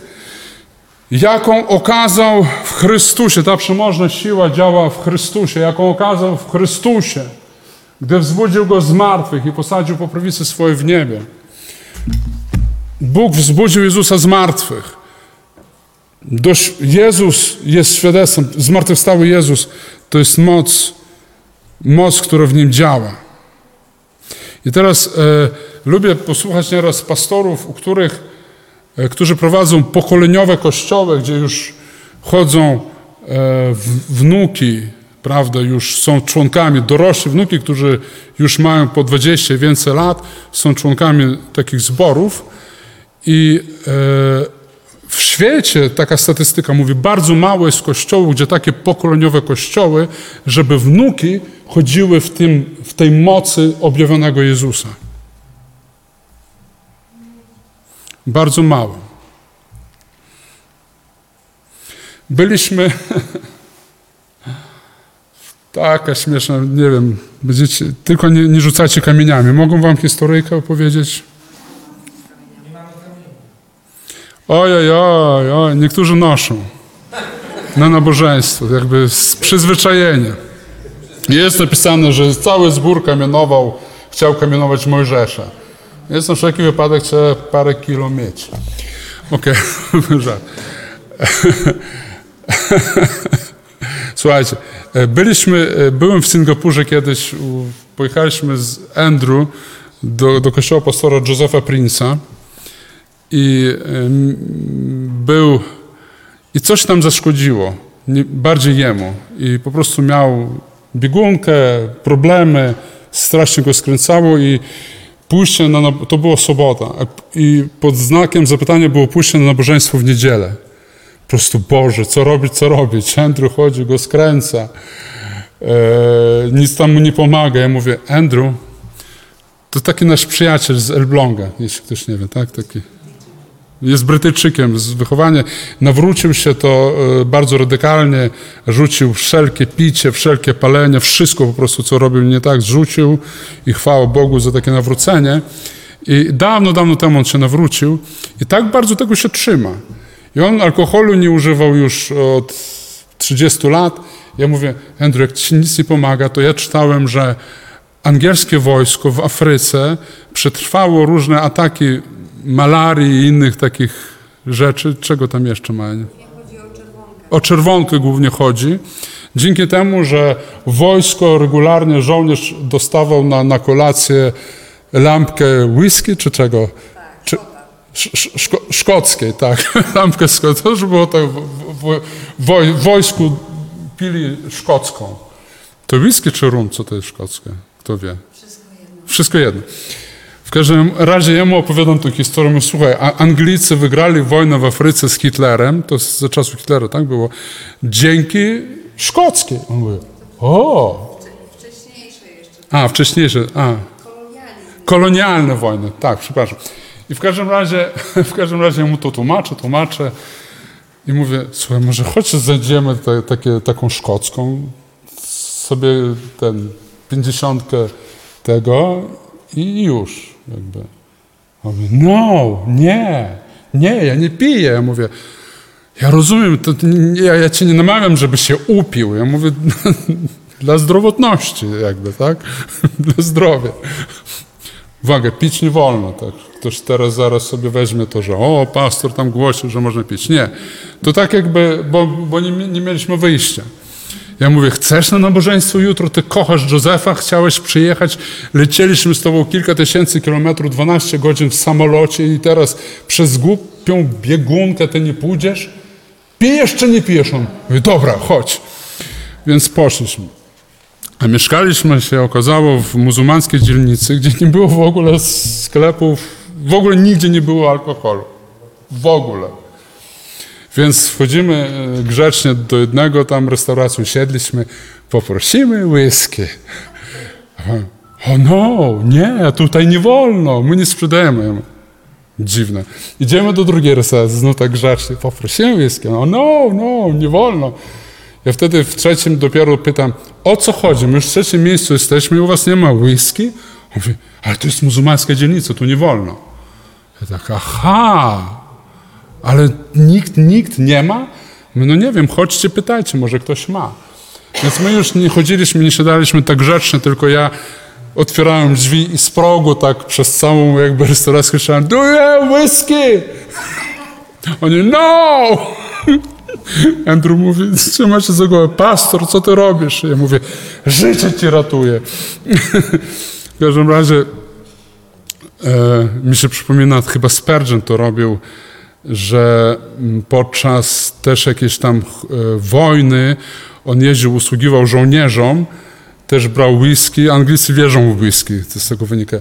Jaką okazał w Chrystusie, ta przemożna siła działa w Chrystusie, jaką okazał w Chrystusie, gdy wzbudził Go z martwych i posadził po prawicy swojej w niebie. Bóg wzbudził Jezusa z martwych. Dość, Jezus jest świadectwem, zmartwychwstały Jezus to jest moc, moc, która w nim działa. I teraz e, lubię posłuchać nieraz pastorów, u których, e, którzy prowadzą pokoleniowe kościoły, gdzie już chodzą e, wnuki, prawda, już są członkami, dorośli wnuki, którzy już mają po 20 i więcej lat, są członkami takich zborów i e, w świecie taka statystyka mówi, bardzo mało jest kościołów, gdzie takie pokoleniowe kościoły, żeby wnuki chodziły w, tym, w tej mocy objawionego Jezusa. Bardzo mało. Byliśmy. [laughs] Taka śmieszna, nie wiem, będziecie, tylko nie, nie rzucacie kamieniami. Mogą wam historyjkę opowiedzieć? Ojej, oj, oj, niektórzy noszą na nabożeństwo, jakby z przyzwyczajenia. Jest napisane, że cały zbór kamienował, chciał kamienować Mojżesza. Jest na wszelki wypadek, trzeba parę kilo mieć. Okej, [laughs] okay. [laughs] Słuchajcie, byliśmy, byłem w Singapurze kiedyś, pojechaliśmy z Andrew do, do kościoła pastora Josepha Prince'a i był i coś tam zaszkodziło, bardziej jemu i po prostu miał biegunkę, problemy, strasznie go skręcało i pójście na, to było sobota i pod znakiem zapytania było pójście na nabożeństwo w niedzielę. Po prostu Boże, co robić, co robić? Andrew chodzi, go skręca. E, nic tam mu nie pomaga. Ja mówię, Andrew, To taki nasz przyjaciel z Elbląga, jeśli ktoś nie wie, tak? Taki. Jest Brytyjczykiem z wychowania. Nawrócił się to e, bardzo radykalnie, rzucił wszelkie picie, wszelkie palenie, wszystko po prostu, co robił nie tak, zrzucił i chwała Bogu za takie nawrócenie. I dawno, dawno temu on się nawrócił i tak bardzo tego się trzyma. I on alkoholu nie używał już od 30 lat. Ja mówię, Andrew, jak ci nic nie pomaga, to ja czytałem, że angielskie wojsko w Afryce przetrwało różne ataki malarii i innych takich rzeczy. Czego tam jeszcze ma? Nie? O czerwonkę głównie chodzi. Dzięki temu, że wojsko regularnie żołnierz dostawał na, na kolację lampkę whisky czy czego? Czy, sz, szko, szkockiej, tak. [laughs] Lampkę szkocką. To już było tak w, w, w, w wojsku pili szkocką. To whisky czy rum? Co to jest szkockie? Kto wie? Wszystko jedno. Wszystko jedno. Każdym razie ja mu opowiadam tę historię. Słuchaj, Anglicy wygrali wojnę w Afryce z Hitlerem, to za czasów Hitlera, tak było, dzięki szkockiej. On mówi, o! Wcześniejsze jeszcze. A, wcześniejsze, a. Kolonialne wojny, tak, przepraszam. I w każdym razie, [laughs] w każdym razie mu to tłumaczę, tłumaczę i mówię, słuchaj, może chodź znajdziemy te, taką szkocką, sobie ten pięćdziesiątkę tego i już jakby. On mówi, no, nie, nie, ja nie piję. Ja mówię, ja rozumiem, to, ja, ja cię nie namawiam, żeby się upił. Ja mówię, [laughs] dla zdrowotności jakby, tak? [laughs] dla zdrowia. Uwaga, pić nie wolno. Tak? Ktoś teraz zaraz sobie weźmie to, że o, pastor tam głosił, że można pić. Nie. To tak jakby, bo, bo nie, nie mieliśmy wyjścia. Ja mówię, chcesz na nabożeństwo jutro? Ty kochasz Józefa, chciałeś przyjechać, lecieliśmy z tobą kilka tysięcy kilometrów, 12 godzin w samolocie i teraz przez głupią biegunkę ty nie pójdziesz? Pijesz czy nie pijesz? On mówi, dobra, chodź. Więc poszliśmy. A mieszkaliśmy się, okazało, w muzułmańskiej dzielnicy, gdzie nie było w ogóle sklepów, w ogóle nigdzie nie było alkoholu. W ogóle. Więc wchodzimy e, grzecznie do jednego tam restauracji, usiedliśmy, poprosimy whisky. O no, nie, tutaj nie wolno, my nie sprzedajemy. Dziwne. Idziemy do drugiej restauracji, znów tak grzecznie, poprosimy whisky. O no, no, nie wolno. Ja wtedy w trzecim dopiero pytam, o co chodzi? My już w trzecim miejscu jesteśmy i u was nie ma whisky? On mówi, ale to jest muzułmańska dzielnica, tu nie wolno. Ja tak, aha, ale nikt, nikt nie ma? No nie wiem, chodźcie, pytajcie, może ktoś ma. Więc my już nie chodziliśmy, nie siadaliśmy tak grzecznie, tylko ja otwierałem drzwi i z progu tak przez całą jakby restaurację krzyczałem, do you have whisky? Oni, no! Andrew mówi, trzyma się za głowę, pastor, co ty robisz? Ja mówię, życie ci ratuje. w każdym razie e, mi się przypomina, chyba Spurgeon to robił, że mm, podczas też jakiejś tam e, wojny on jeździł, usługiwał żołnierzom, też brał whisky, Anglicy wierzą w whisky, to z tego wynika.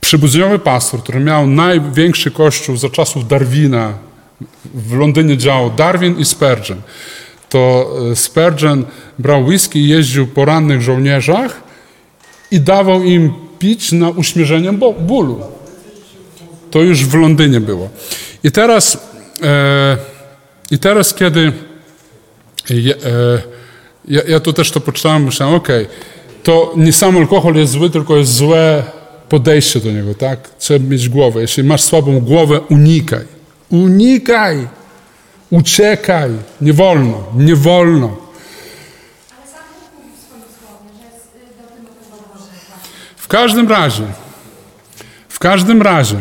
Przybudzeniowy pastor, który miał największy kościół za czasów Darwina, w Londynie działał Darwin i Spurgeon. To e, Spurgeon brał whisky i jeździł po rannych żołnierzach i dawał im pić na uśmierzenie bólu. To już w Londynie było. I teraz, e, i teraz kiedy ja, e, ja, ja tu też to poczytałem, myślałem, okej, to nie sam alkohol jest zły, tylko jest złe podejście do niego, tak? Trzeba mieć głowę. Jeśli masz słabą głowę, unikaj. Unikaj! Uciekaj! Nie wolno, nie wolno. W każdym razie, w każdym razie,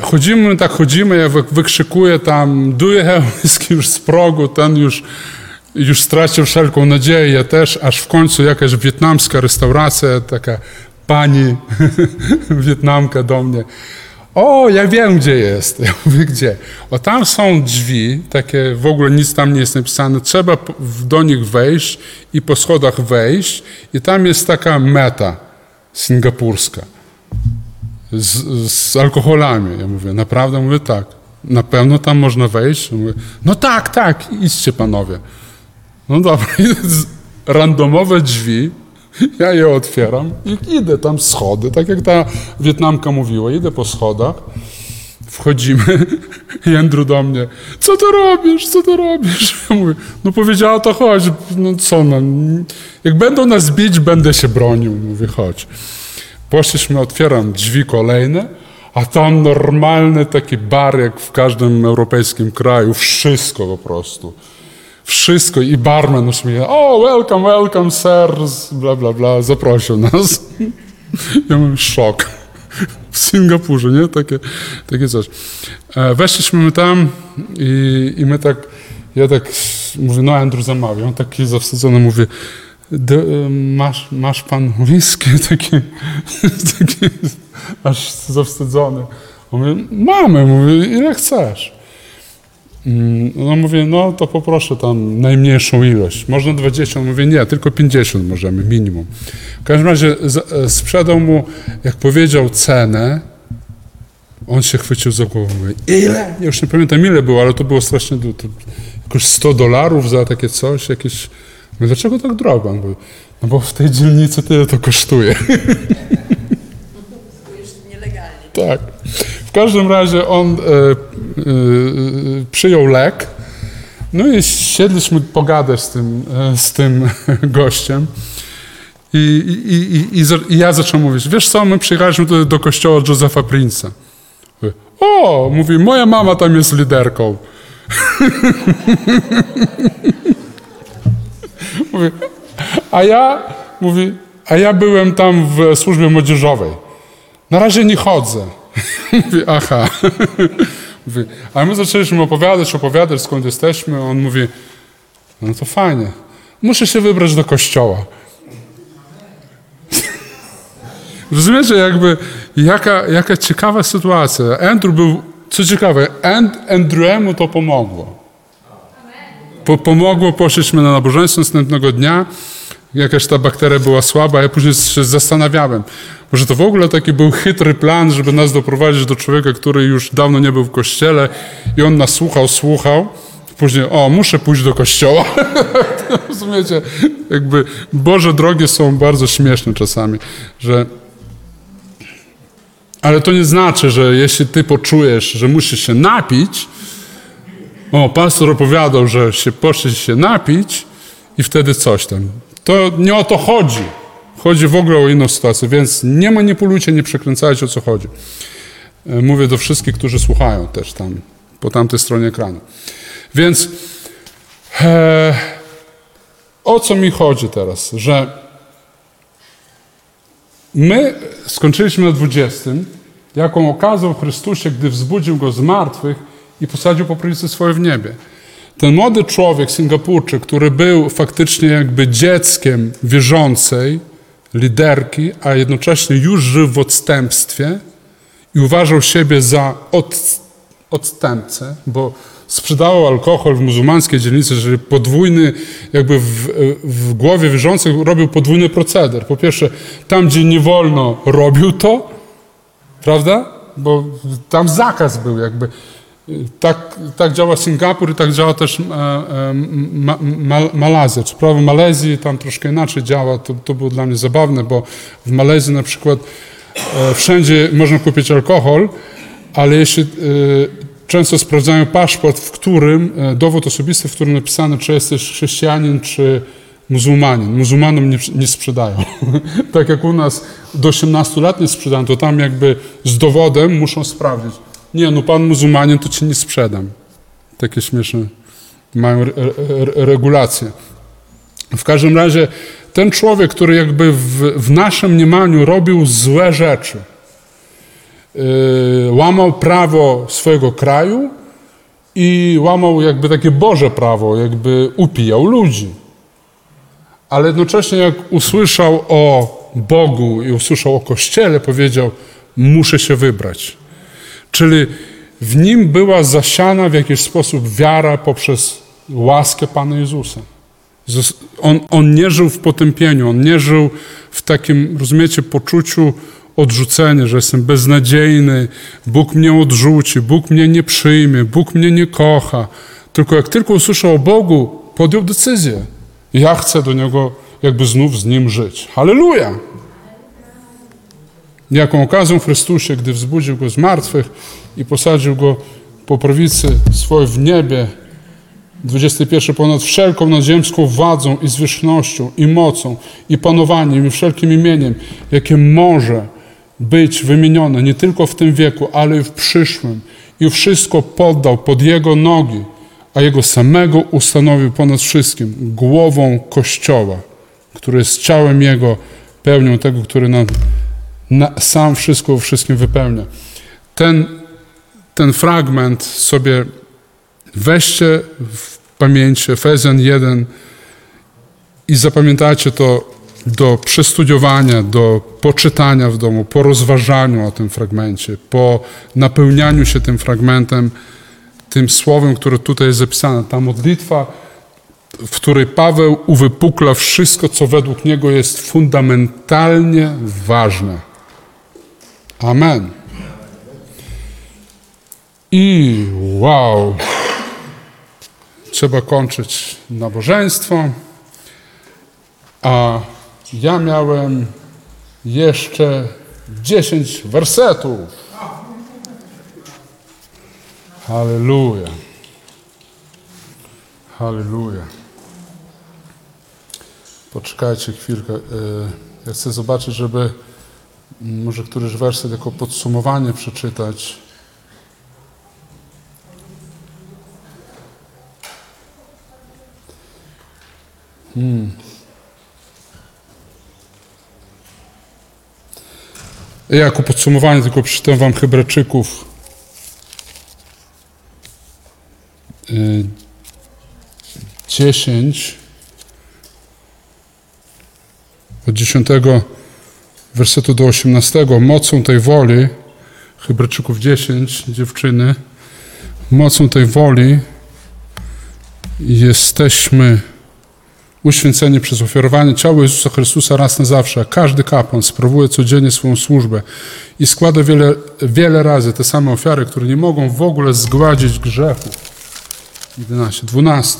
chodzimy, tak chodzimy, ja wy- wykrzykuję tam, have whisky już z progu, ten już, już stracił wszelką nadzieję, ja też, aż w końcu jakaś wietnamska restauracja, taka pani [laughs] wietnamka do mnie, o, ja wiem, gdzie jest. Ja mówię, gdzie? O, tam są drzwi, takie, w ogóle nic tam nie jest napisane. Trzeba do nich wejść i po schodach wejść i tam jest taka meta singapurska z, z alkoholami. Ja mówię, naprawdę? Mówię, tak. Na pewno tam można wejść? Mówię, no tak, tak, idźcie panowie. No dobra, [laughs] randomowe drzwi, Ja je otwieram i idę tam schody, tak jak ta Wietnamka mówiła, idę po schodach, wchodzimy [laughs] i Andrew do mnie, co ty robisz, co ty robisz? [laughs] Ja mówię, no powiedziała to chodź, no co no, jak będą nas bić, będę się bronił, mówię chodź. Poszliśmy, otwieram drzwi kolejne, a tam normalny taki bar jak w każdym europejskim kraju, wszystko po prostu. Wszystko i barman już mówi, o welcome, welcome sir, bla bla bla, zaprosił nas. [laughs] Ja mam szok. W Singapurze, nie? Takie, takie coś. E, Weszliśmy tam i, i my tak, ja tak mówię, no Andrew zamawiał, on taki zawstydzony mówi, "D- e, masz, masz pan whisky? [laughs] Taki, taki aż zawstydzony. Mówię, mamy, mówię, ile chcesz? Mm, No mówię, no to poproszę tam najmniejszą ilość. Można 20, on mówi, nie, tylko 50 możemy, minimum. W każdym razie e, sprzedał mu, jak powiedział cenę, on się chwycił za głowę. Mówi, ile? Ja już nie pamiętam ile było, ale to było strasznie. To Jakoś 100 dolarów za takie coś, jakieś... Mówię, dlaczego tak drogo? On mówi, no bo w tej dzielnicy tyle to kosztuje. Tak. W każdym razie on e, e, przyjął lek. No i siedliśmy pogadać z tym, e, z tym [laughs] gościem. I, i, i, i, ja zacząłem mówić, wiesz co, my przyjechaliśmy tutaj do kościoła Józefa Prince'a. O, mówi, moja mama tam jest liderką. [laughs] mówi, a ja, mówi, a ja byłem tam w służbie młodzieżowej. Na razie nie chodzę. [laughs] Mówi, aha. [laughs] Mówi, a my zaczęliśmy opowiadać, opowiadać, skąd jesteśmy. On mówi, no to fajnie. Muszę się wybrać do kościoła. [laughs] Rozumiecie, jakby, jaka, jaka ciekawa sytuacja. Andrew był, co ciekawe, And, Andrewemu to pomogło. Po, pomogło, poszliśmy na nabożeństwo następnego dnia. Jakaś ta bakteria była słaba, ja później się zastanawiałem, może to w ogóle taki był chytry plan, żeby nas doprowadzić do człowieka, który już dawno nie był w kościele i on nas słuchał, słuchał. Później, o, muszę pójść do kościoła. [laughs] Rozumiecie? Jakby Boże drogie są bardzo śmieszne czasami, że ale to nie znaczy, że jeśli ty poczujesz, że musisz się napić, o, pastor opowiadał, że się poszli się napić i wtedy coś tam. To nie o to chodzi. Chodzi w ogóle o inną sytuację, więc nie manipulujcie, nie przekręcajcie o co chodzi. E, Mówię do wszystkich, którzy słuchają też tam, po tamtej stronie ekranu. Więc e, o co mi chodzi teraz? Że my skończyliśmy na 20, jaką okazał Chrystusie, gdy wzbudził go z martwych i posadził po prawicy swojej w niebie. Ten młody człowiek, Singapurczyk, który był faktycznie jakby dzieckiem wierzącej liderki, a jednocześnie już żył w odstępstwie i uważał siebie za od, odstępcę, bo sprzedawał alkohol w muzułmańskiej dzielnicy, że podwójny, jakby w, w głowie wierzących robił podwójny proceder. Po pierwsze, tam, gdzie nie wolno, robił to, prawda? Bo tam zakaz był jakby. Tak, tak działa Singapur i tak działa też e, e, ma, ma, Malazja. Prawda w Malezji tam troszkę inaczej działa, to, to było dla mnie zabawne, bo w Malezji na przykład e, wszędzie można kupić alkohol, ale jeśli często sprawdzają paszport, w którym, dowód osobisty, w którym napisane, czy jesteś chrześcijanin, czy muzułmanin. Muzułmanom nie, nie sprzedają. [laughs] tak jak u nas do 18 lat nie sprzedają, to tam jakby z dowodem muszą sprawdzić. Nie, no pan muzułmanin, to ci nie sprzedam. Takie śmieszne mają re, re, regulacje. W każdym razie ten człowiek, który jakby w, w naszym mniemaniu robił złe rzeczy, yy, łamał prawo swojego kraju i łamał jakby takie Boże prawo, jakby upijał ludzi. Ale jednocześnie jak usłyszał o Bogu i usłyszał o Kościele, powiedział, muszę się wybrać. Czyli w nim była zasiana w jakiś sposób wiara poprzez łaskę Pana Jezusa. On, on nie żył w potępieniu, on nie żył w takim, rozumiecie, poczuciu odrzucenia, że jestem beznadziejny, Bóg mnie odrzuci, Bóg mnie nie przyjmie, Bóg mnie nie kocha. Tylko jak tylko usłyszał o Bogu, podjął decyzję. Ja chcę do Niego jakby znów z Nim żyć. Halleluja! Jaką okazją Chrystusie, gdy wzbudził Go z martwych i posadził Go po prawicy swojej w niebie, 21 ponad wszelką nadziemską władzą i zwierzchnością i mocą i panowaniem i wszelkim imieniem, jakie może być wymienione nie tylko w tym wieku, ale i w przyszłym. I wszystko poddał pod Jego nogi, a Jego samego ustanowił ponad wszystkim głową Kościoła, który jest ciałem Jego, pełnią tego, który nam na, sam wszystko wszystkim wypełnia. Ten, ten fragment sobie weźcie w pamięci Efezjan 1 i zapamiętajcie to do przestudiowania, do poczytania w domu, po rozważaniu o tym fragmencie, po napełnianiu się tym fragmentem, tym słowem, które tutaj jest zapisane. Ta modlitwa, w której Paweł uwypukla wszystko, co według niego jest fundamentalnie ważne. Amen. I wow, trzeba kończyć nabożeństwo, a ja miałem jeszcze 10 wersetów. Halleluja. Halleluja. Poczekajcie chwilkę. y, Ja chcę zobaczyć, żeby może któryś werset jako podsumowanie przeczytać. Hmm. Ja jako podsumowanie tylko przeczytam wam Hebrajczyków y, 10 od 10 wersetu do 18 mocą tej woli Hebrajczyków 10 dziewczyny mocą tej woli jesteśmy uświęceni przez ofiarowanie ciała Jezusa Chrystusa raz na zawsze. Każdy kapłan sprawuje codziennie swoją służbę i składa wiele, wiele razy te same ofiary, które nie mogą w ogóle zgładzić grzechów. 11, 12.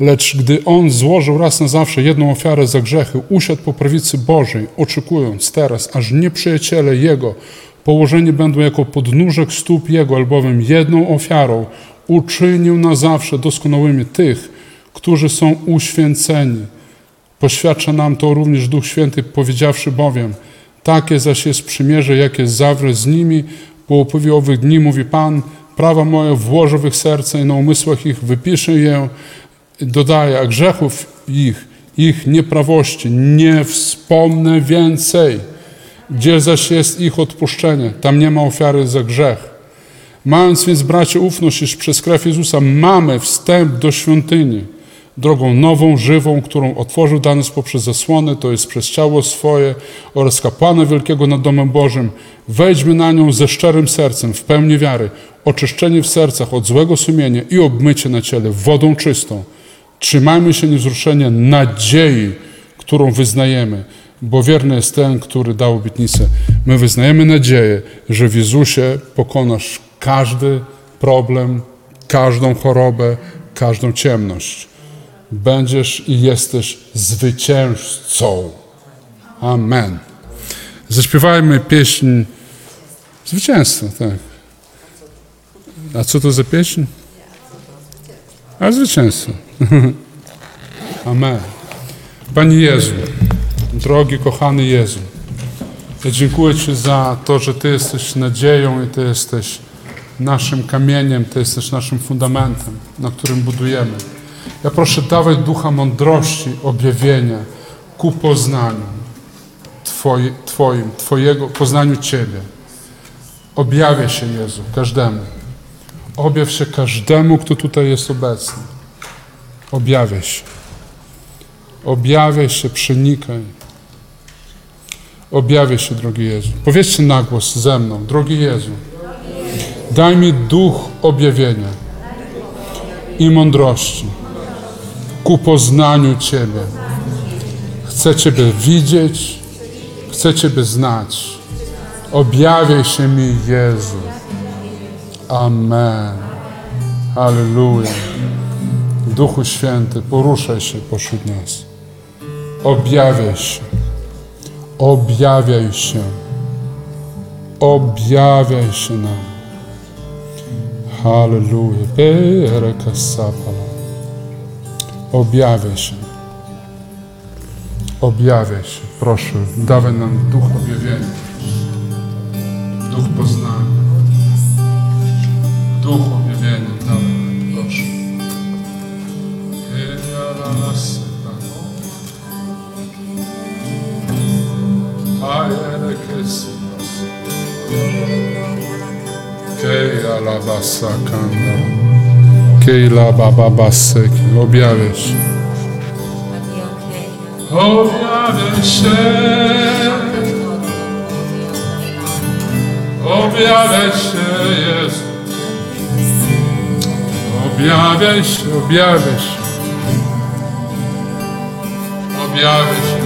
Lecz gdy on złożył raz na zawsze jedną ofiarę za grzechy, usiadł po prawicy Bożej, oczekując teraz, aż nieprzyjaciele jego położeni będą jako podnóżek stóp jego, albowiem jedną ofiarą uczynił na zawsze doskonałymi tych, którzy są uświęceni. Poświadcza nam to również Duch Święty, powiedziawszy bowiem, takie zaś jest przymierze, jakie zawrę z nimi po upływie owych dni, mówi Pan, prawa moje włożę w ich serce i na umysłach ich wypiszę je, dodaje, a grzechów ich, ich nieprawości nie wspomnę więcej. Gdzie zaś jest ich odpuszczenie, tam nie ma ofiary za grzech. Mając więc, bracie, ufność, iż przez krew Jezusa mamy wstęp do świątyni, drogą nową, żywą, którą otworzył dla nas poprzez zasłony, to jest przez ciało swoje oraz kapłana wielkiego nad Domem Bożym. Wejdźmy na nią ze szczerym sercem, w pełni wiary, oczyszczenie w sercach od złego sumienia i obmycie na ciele wodą czystą. Trzymajmy się niewzruszenia nadziei, którą wyznajemy, bo wierny jest ten, który dał obietnicę. My wyznajemy nadzieję, że w Jezusie pokonasz każdy problem, każdą chorobę, każdą ciemność. Będziesz i jesteś zwycięzcą. Amen. Zaśpiewajmy pieśń zwycięstwa, tak. A co to za pieśń? A zwycięstwo. [laughs] Amen. Panie Jezu, drogi, kochany Jezu, ja dziękuję Ci za to, że Ty jesteś nadzieją i Ty jesteś naszym kamieniem, Ty jesteś naszym fundamentem, na którym budujemy. Ja proszę, dawaj ducha mądrości, objawienia ku poznaniu Twoim, Twojego, poznaniu Ciebie. Objawia się Jezu każdemu. Objaw się każdemu, kto tutaj jest obecny. Objawiaj się. Objawiaj się, przenikaj. Objawiaj się, drogi Jezu. Powiedzcie na głos ze mną, drogi Jezu, daj mi duch objawienia i mądrości ku poznaniu Ciebie. Chcę Ciebie widzieć, chcę Ciebie znać. Objawiaj się mi, Jezu. Amen. Halleluja. Duchu Święty, poruszaj się pośród nas. Objawiaj się. Objawiaj się. Objawiaj się nam. Halleluja. Sapala. Objawiaj się. Objawiaj się. Proszę, dawaj nam duch objawienia. Duch poznania. Duch objawienia, dawaj nam, proszę. Keja la basa kanda. Keila baba basek. Objawiaj się. Objawiaj się. Objawiaj się, Jezu. Objawiaj się, objawiaj się. Objawiaj się.